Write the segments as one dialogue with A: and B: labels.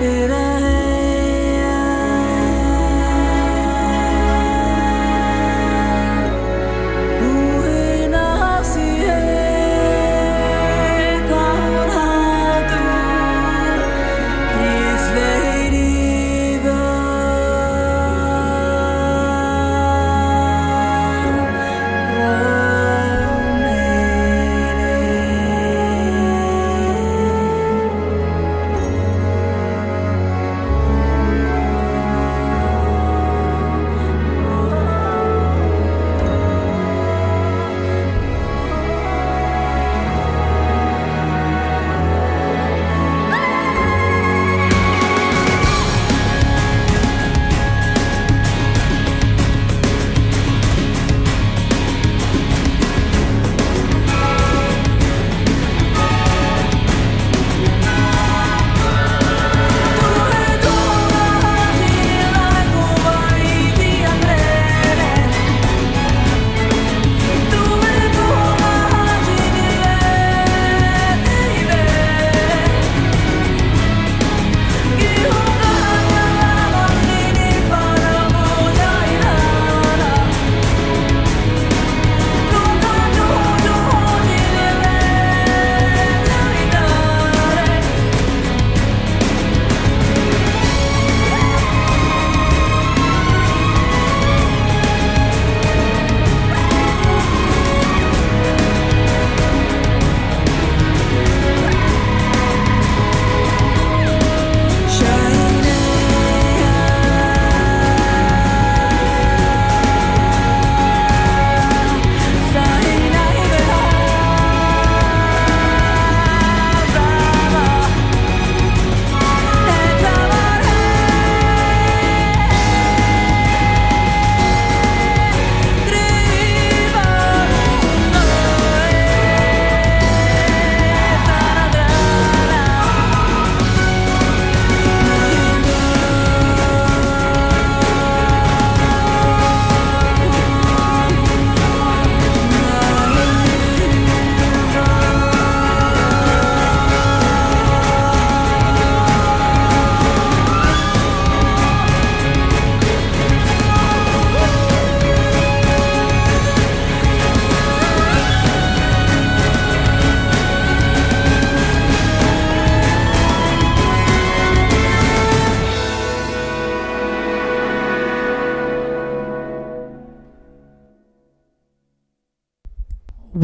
A: that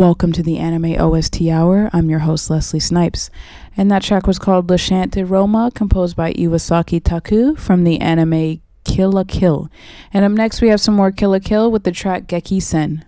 A: Welcome to the Anime OST Hour. I'm your host, Leslie Snipes. And that track was called Le Chant de Roma, composed by Iwasaki Taku from the anime Kill la Kill. And up next, we have some more Kill la Kill with the track Geki Sen.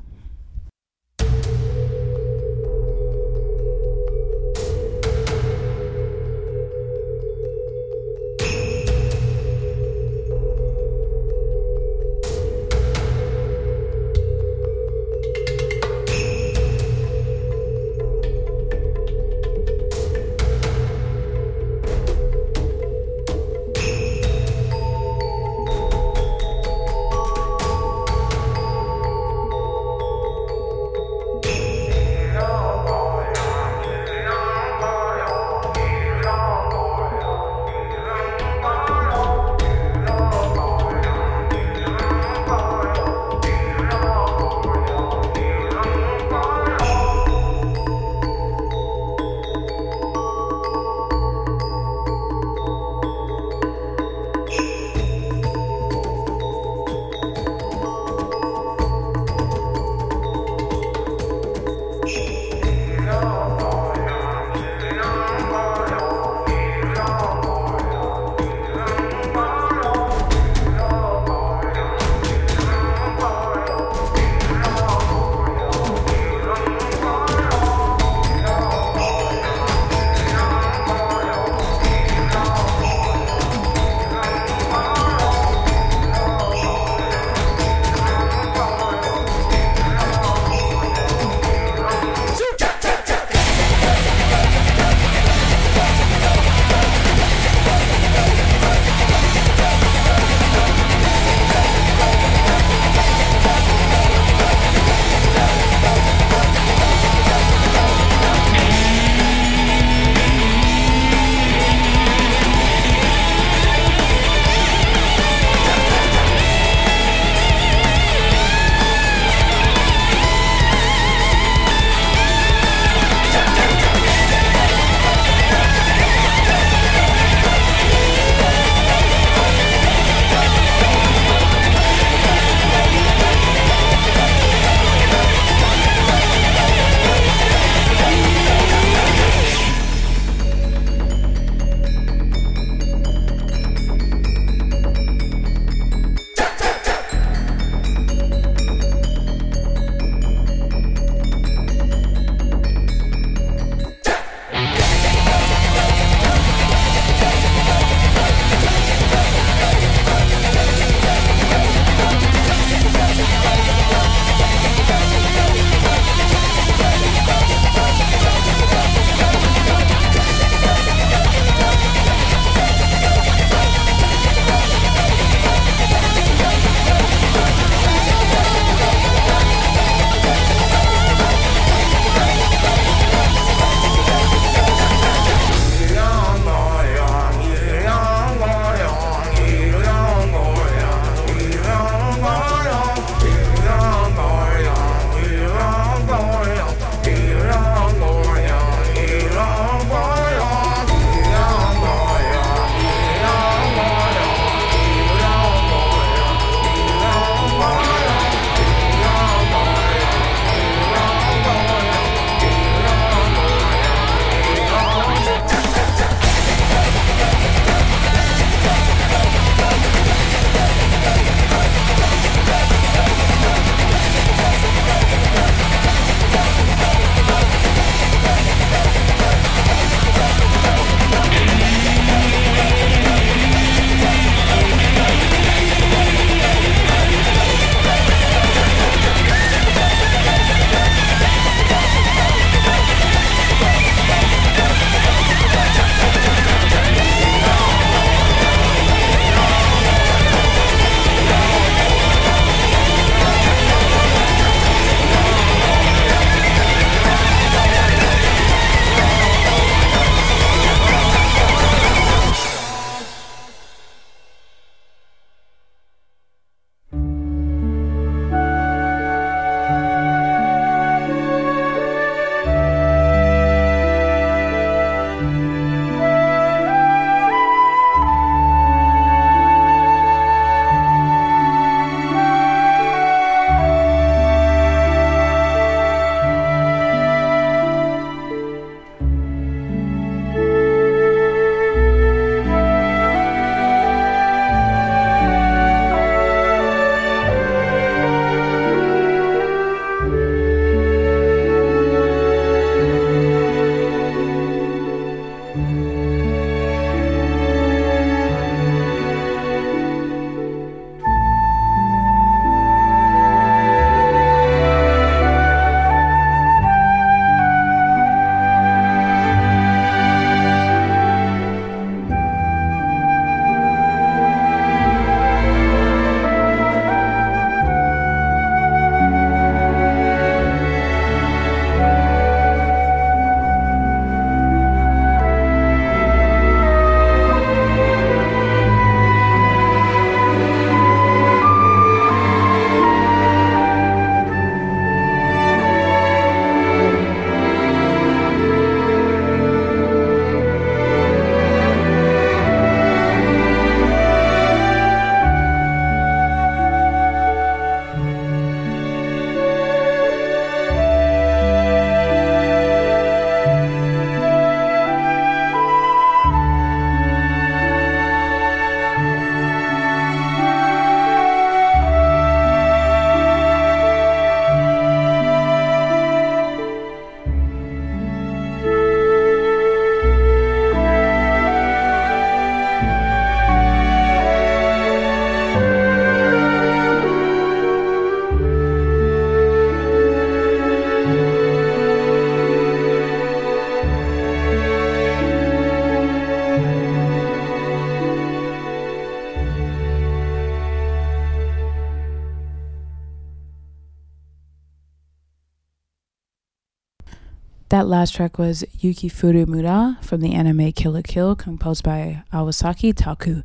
A: last track was Yuki Furumura from the anime Kill Kill, composed by Iwasaki Taku.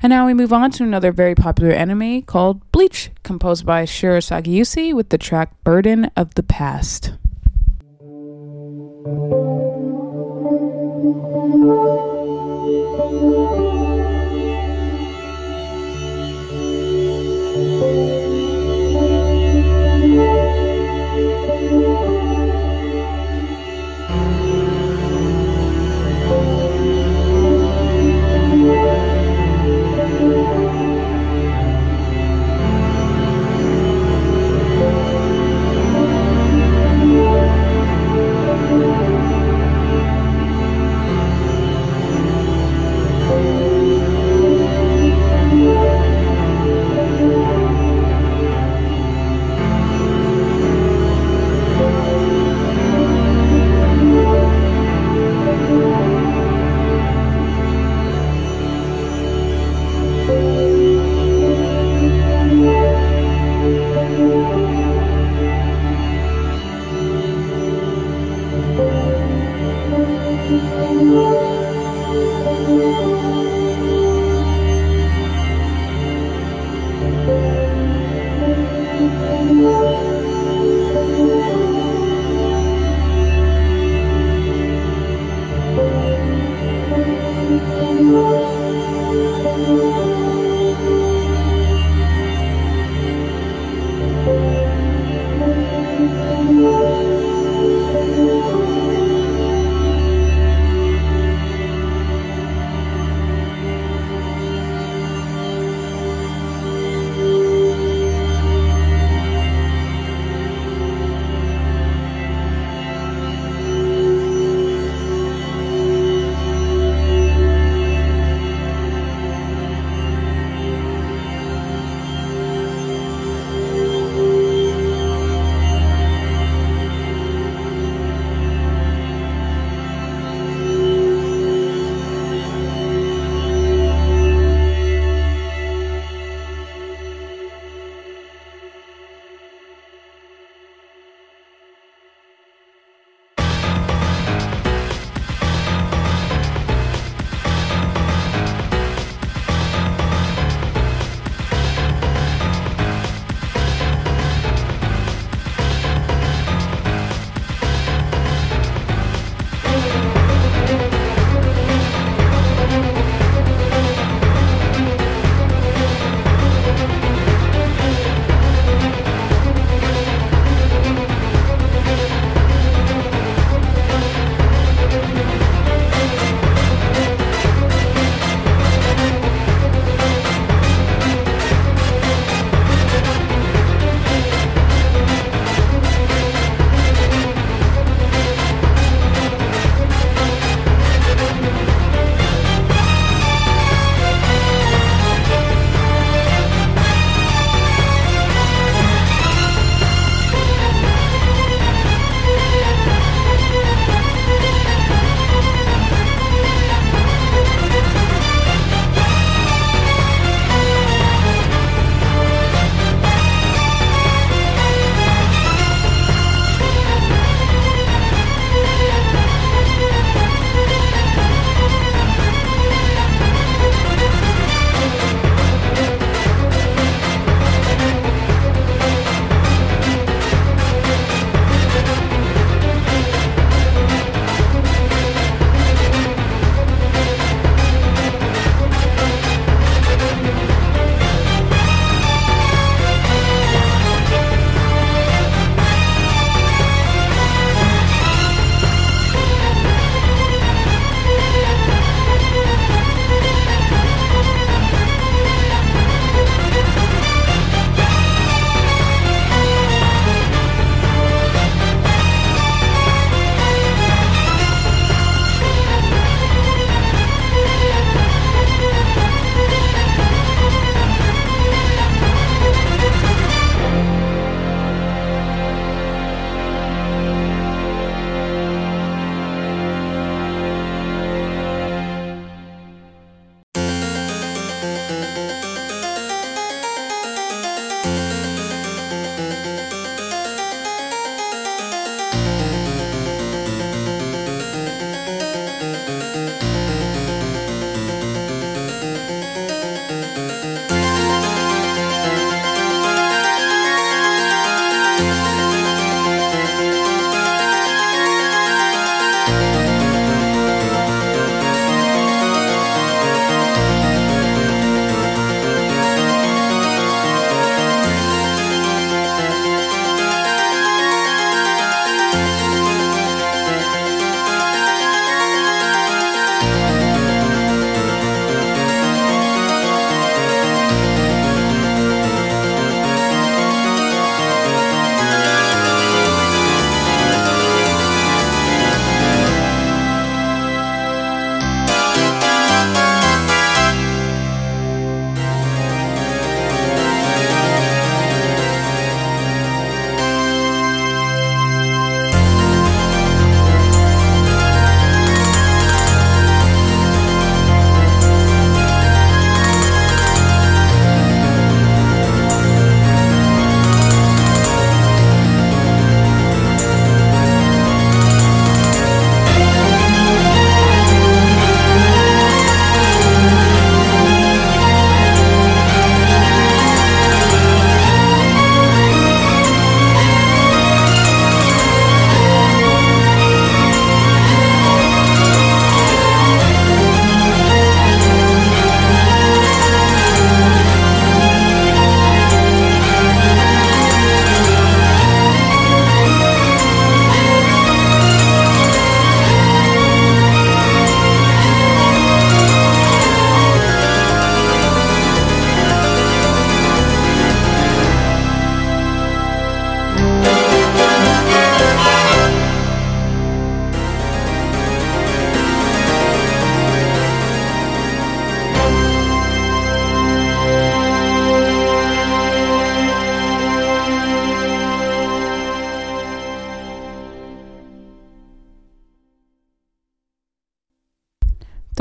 A: And now we move on to another very popular anime called Bleach, composed by Shiro Sagisu with the track Burden of the Past. Thank you.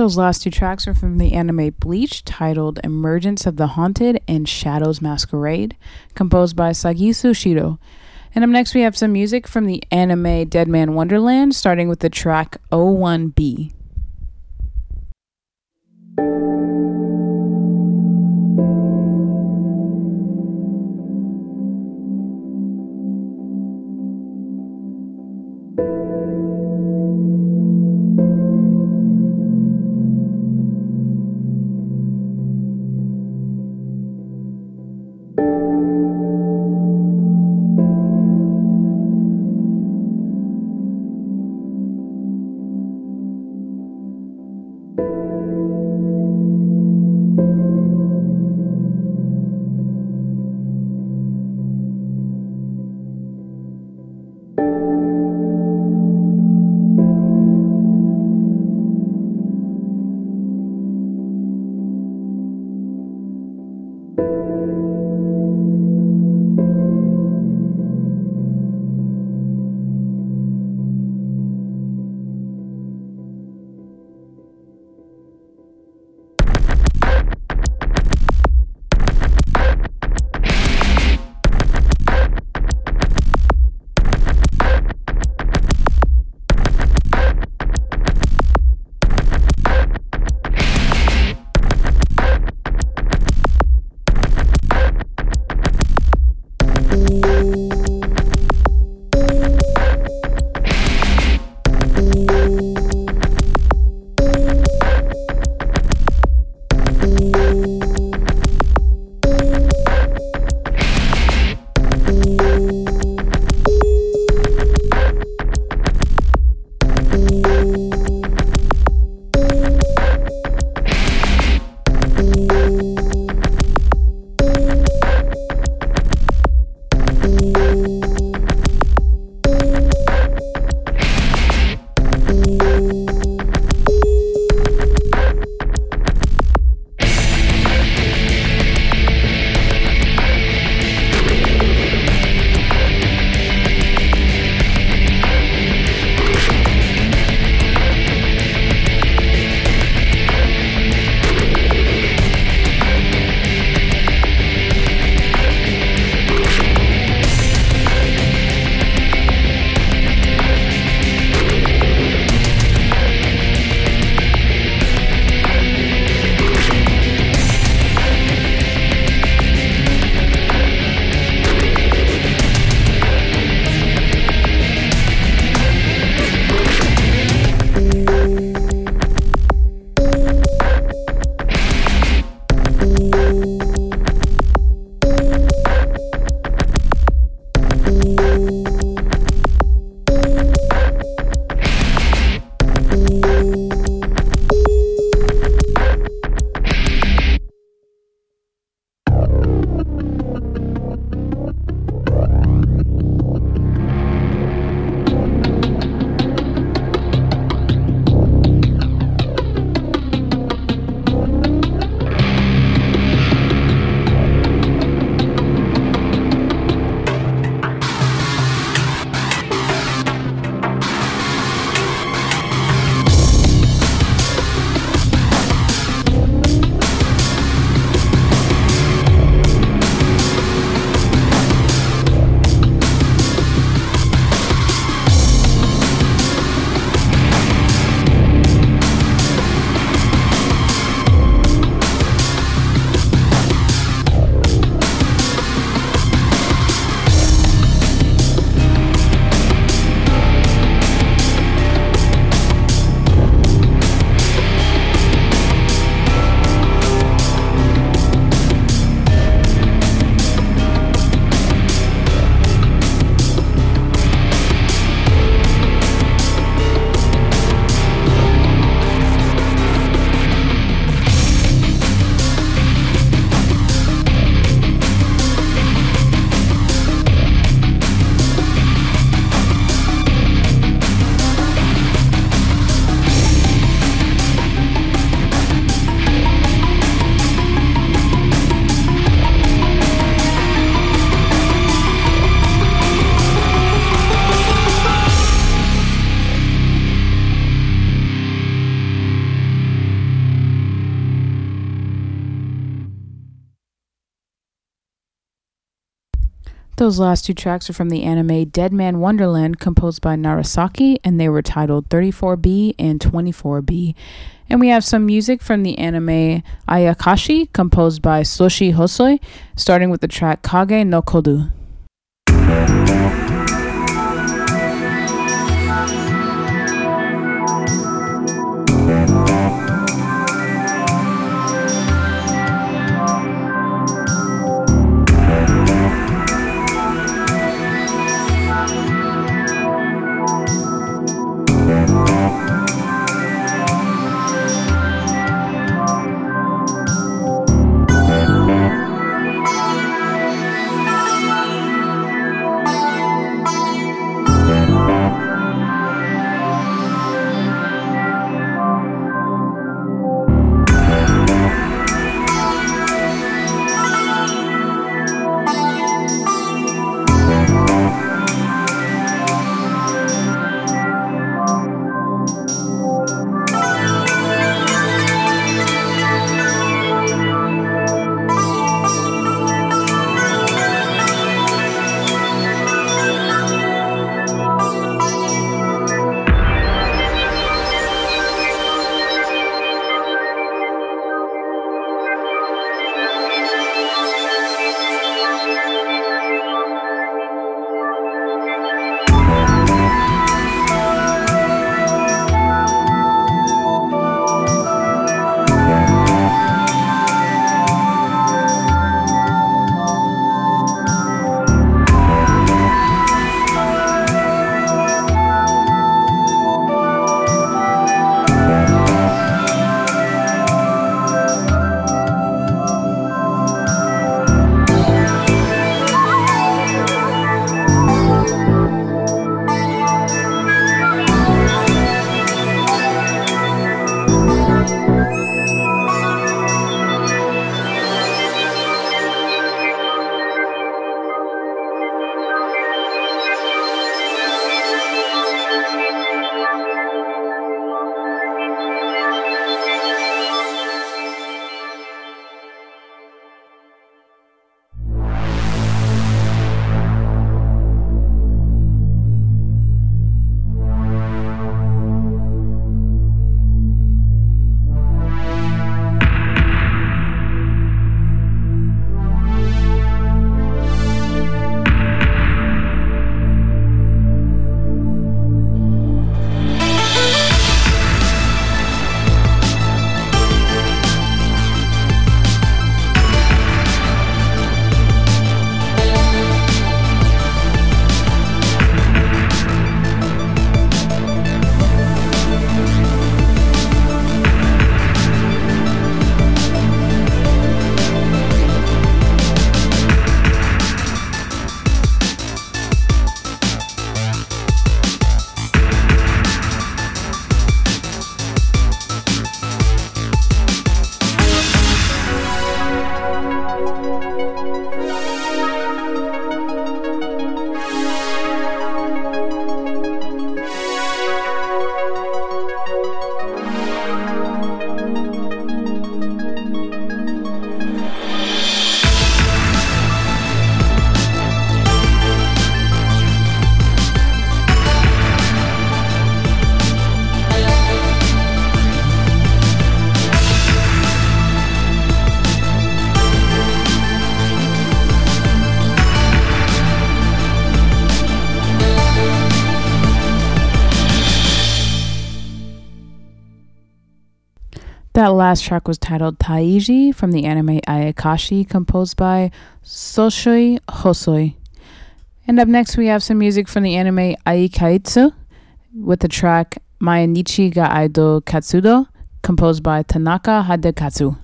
A: Those last two tracks are from the anime Bleach titled Emergence of the Haunted and Shadows Masquerade, composed by Sagisu Shiro. And up next, we have some music from the anime Deadman Wonderland, starting with the track 01B. Those last two tracks are from the anime Deadman Wonderland, composed by Narasaki, and they were titled 34B and 24B. And we have some music from the anime Ayakashi, composed by Soshi Hosoi, starting with the track Kage no Kodu. That last track was titled Taiji from the anime Ayakashi, composed by Soshi Hosoi. And up next, we have some music from the anime Aikatsu with the track Mainichi ga Aido Katsudo, composed by Tanaka Hidekazu.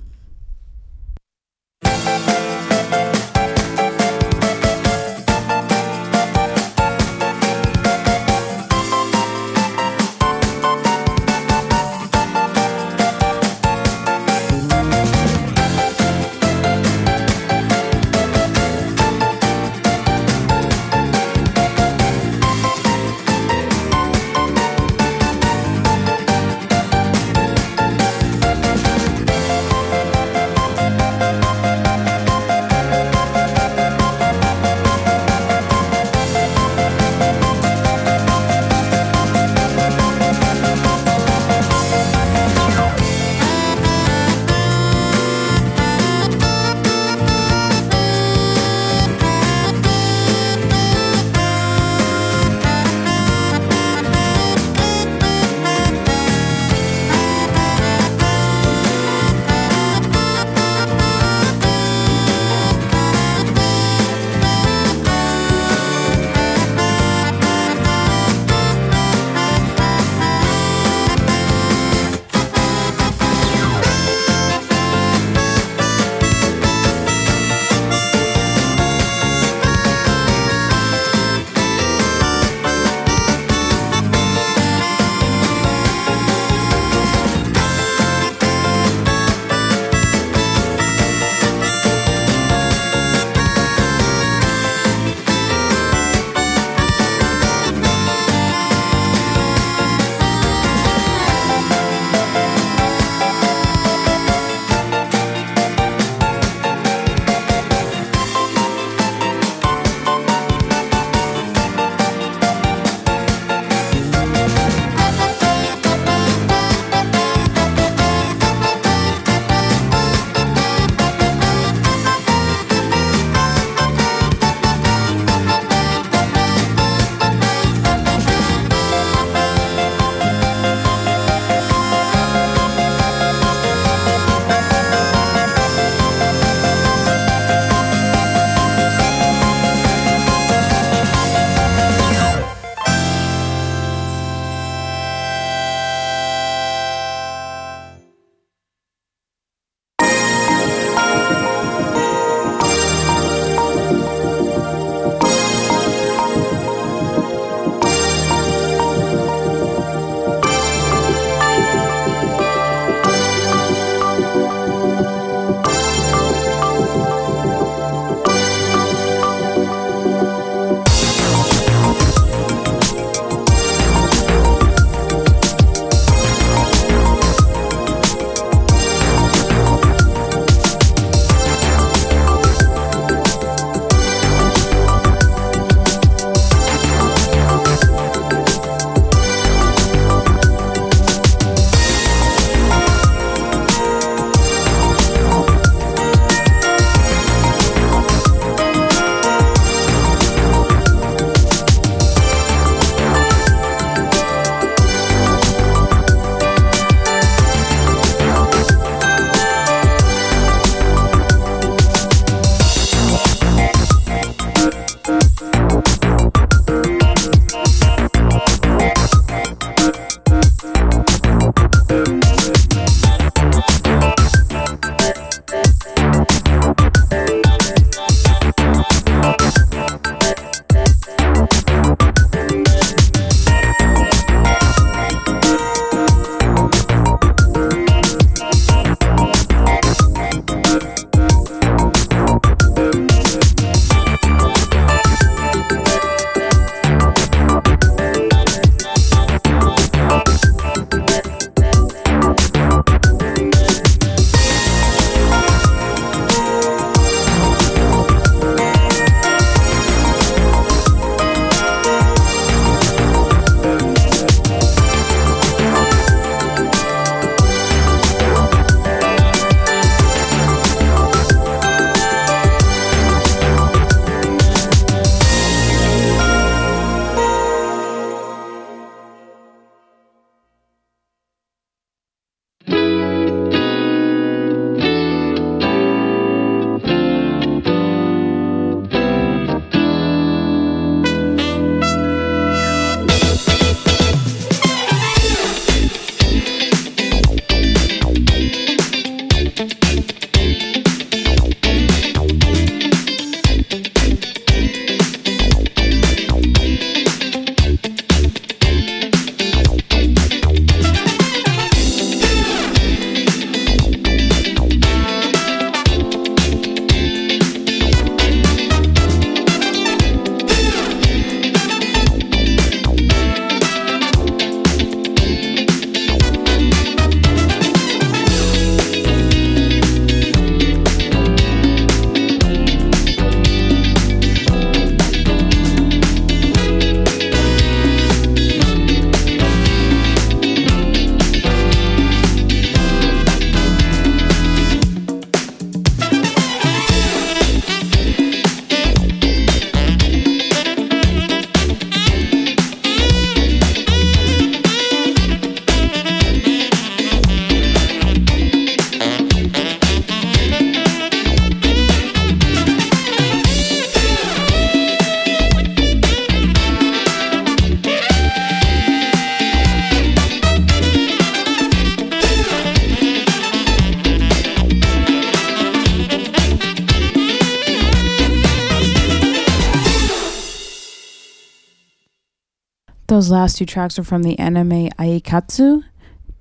A: Those last two tracks are from the anime Aikatsu,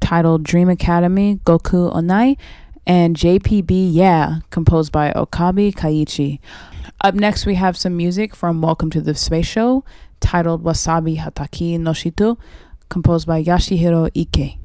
A: titled Dream Academy Goku Onai, and JPB Yeah, composed by Okabe Keiichi. Up next, we have some music from Welcome to the Space Show, titled Wasabi Hataki no Shito, composed by Yoshihiro Ike.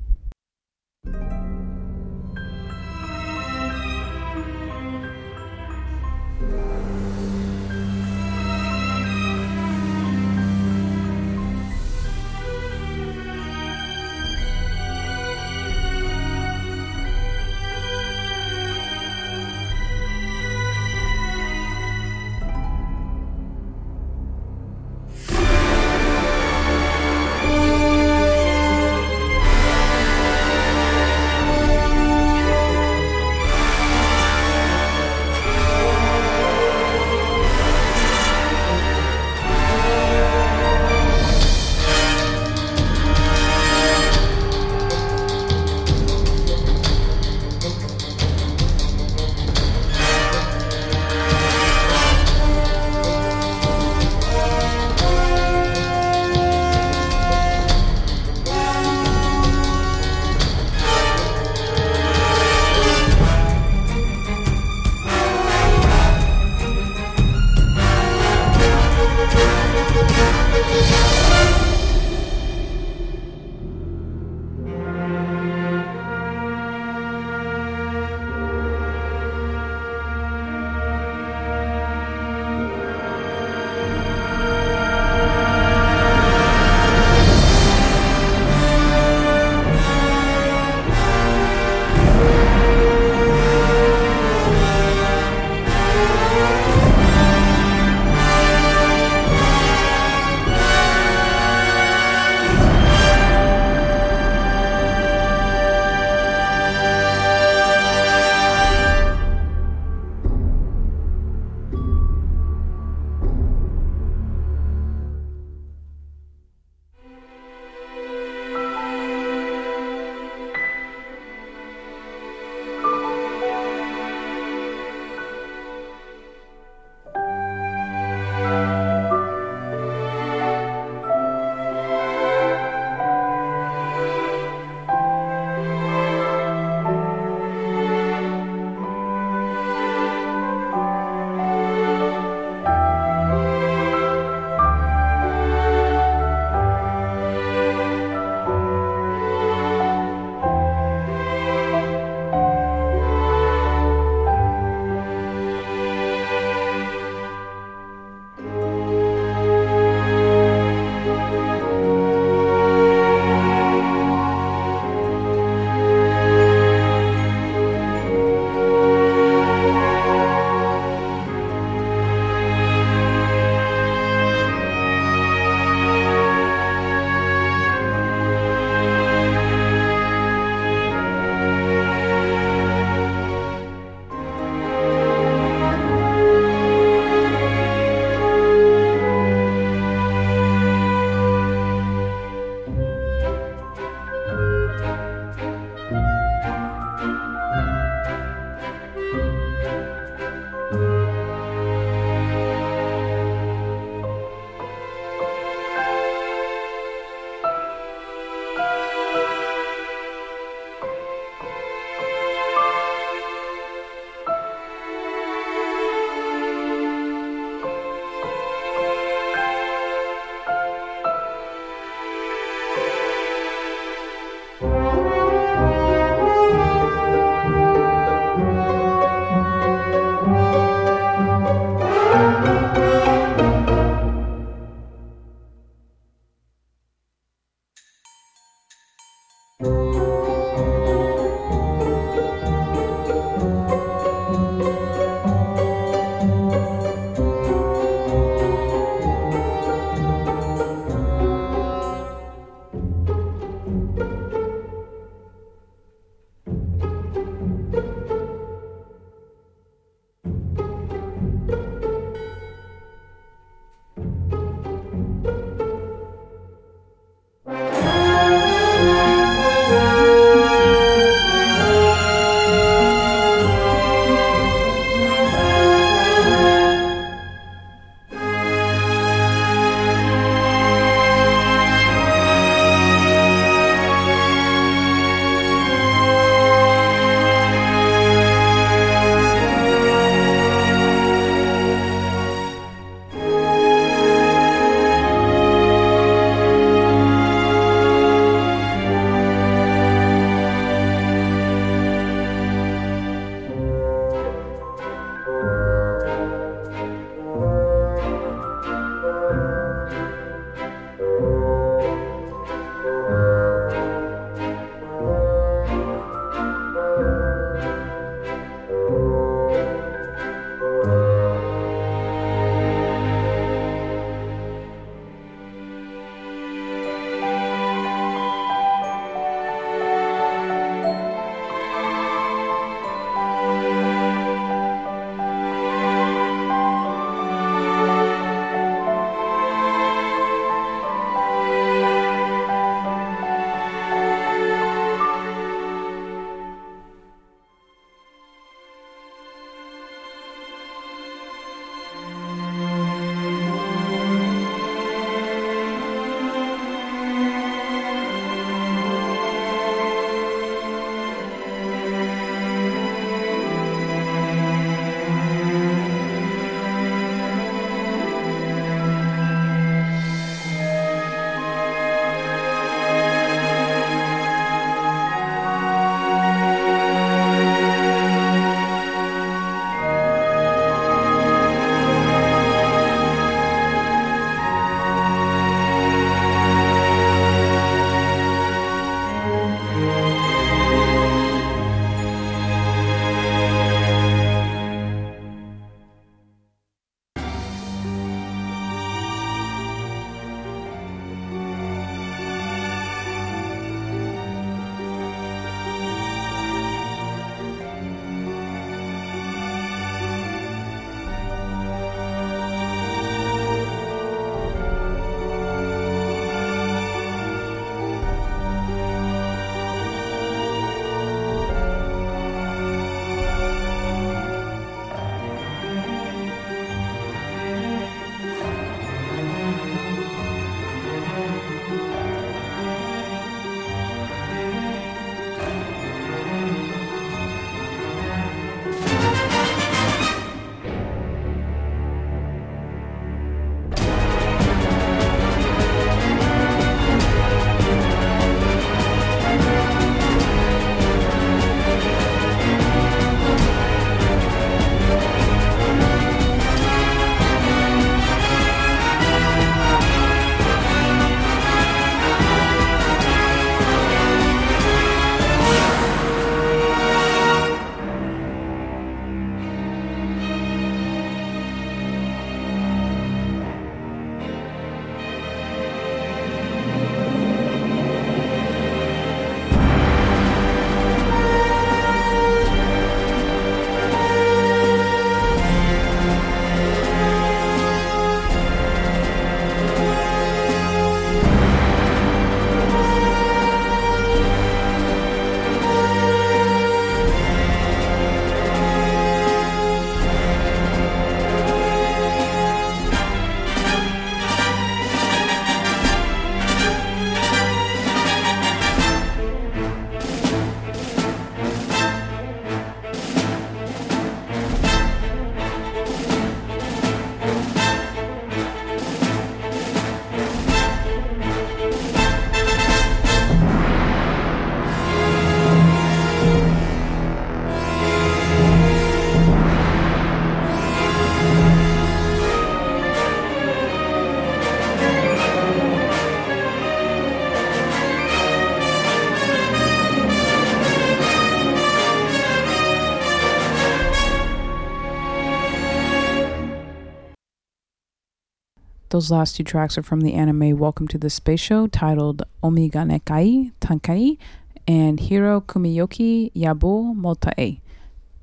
A: Those last two tracks are from the anime Welcome to the Space Show titled Omiganekai Tankai and Hiro Kumiyoki Yabu Motae,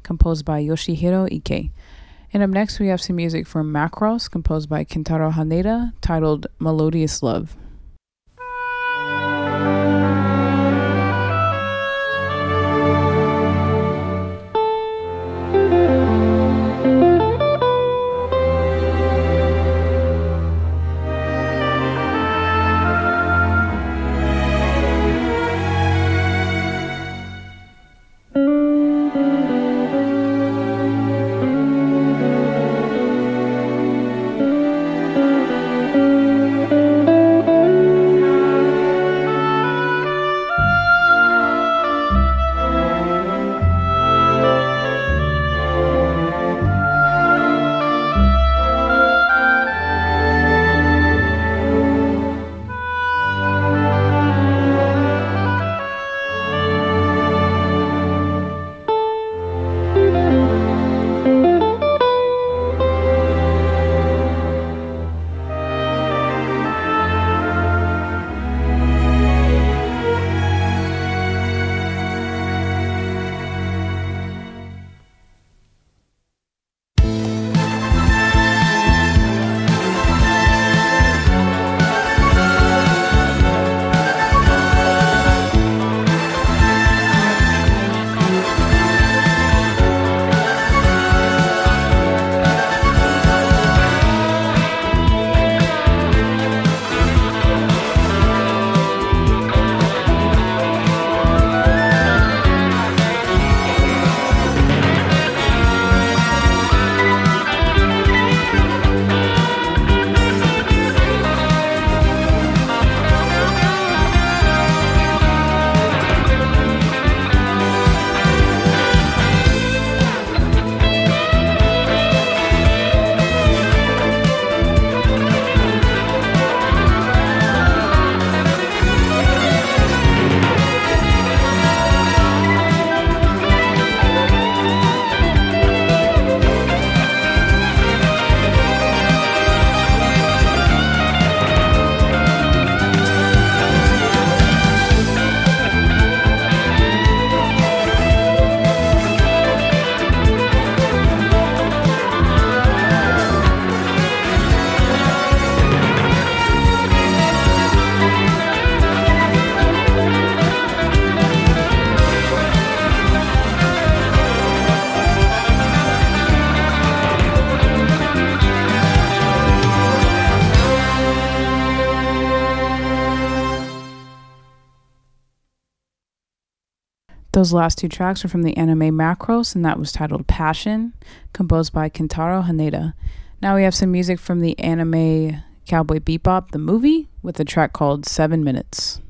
A: composed by Yoshihiro Ike. And up next, we have some music from Macross, composed by Kentaro Haneda, titled Melodious Love. Those last two tracks are from the anime Macross, and that was titled Passion, composed by Kentaro Haneda. Now we have some music from the anime Cowboy Bebop, the movie, with a track called Seven Minutes.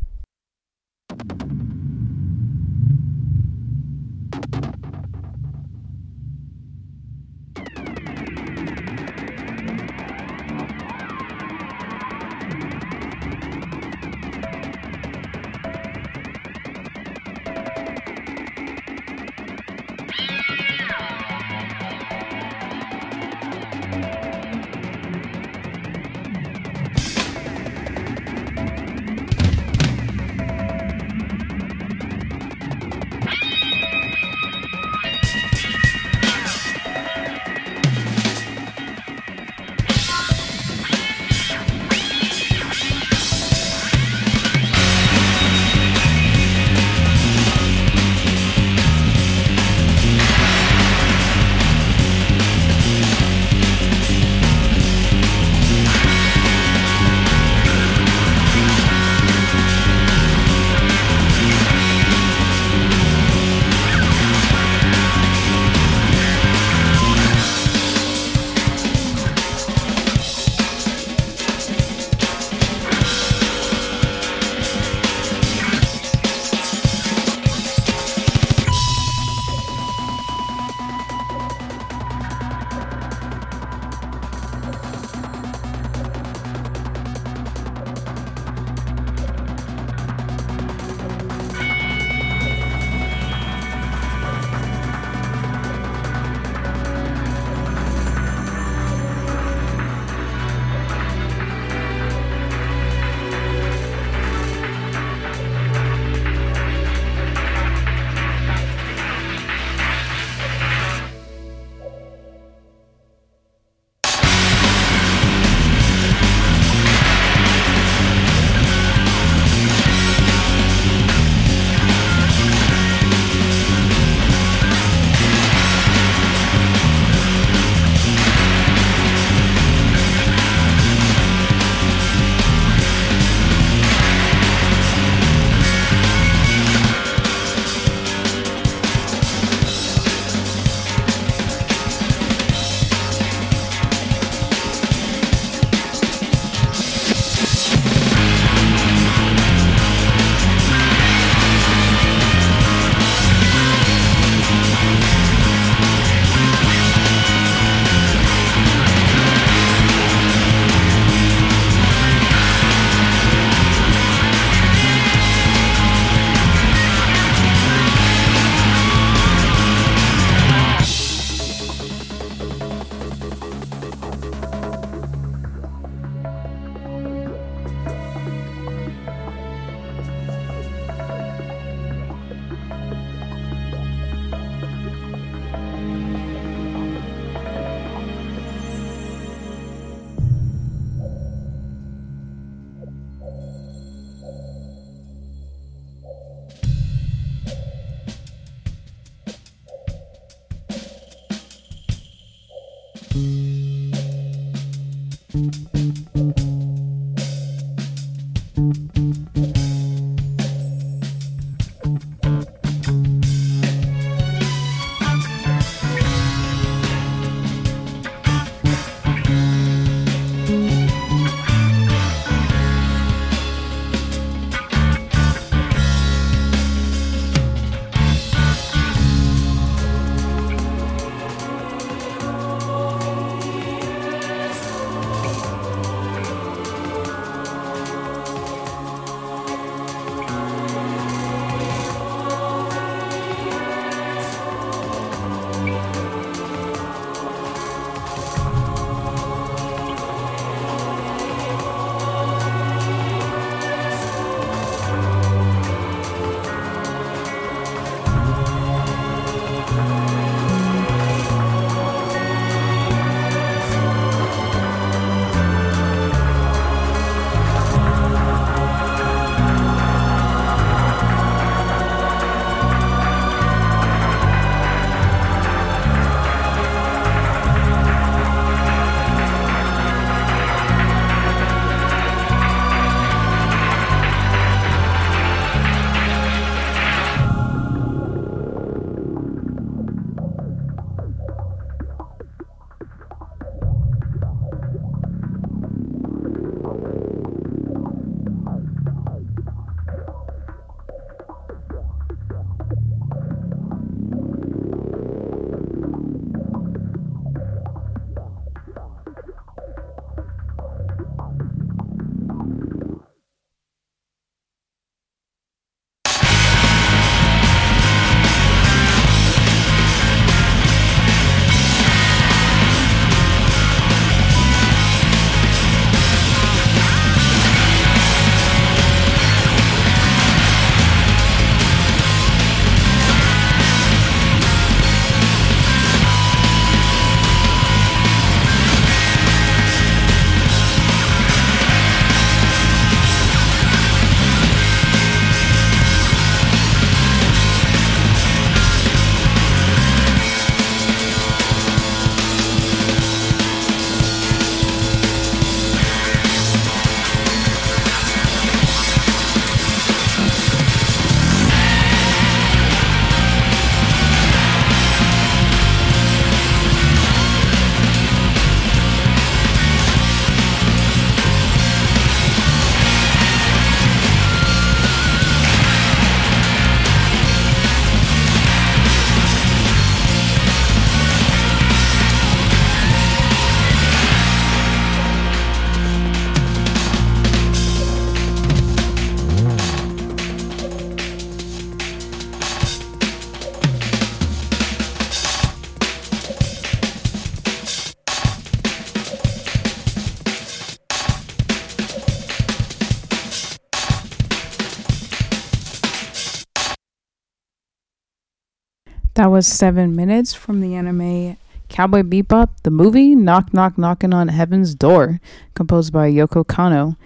A: That was seven minutes from the anime Cowboy Bebop, the movie Knock Knock Knocking on Heaven's Door, composed by Yoko Kanno.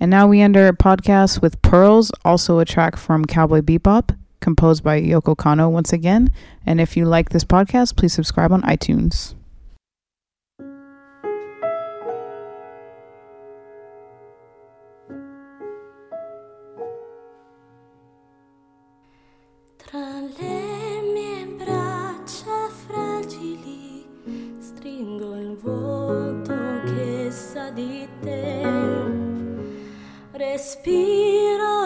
A: And now we end our podcast with Pearls, also a track from Cowboy Bebop, composed by Yoko Kanno once again. And if you like this podcast, please subscribe on iTunes.
B: Respiro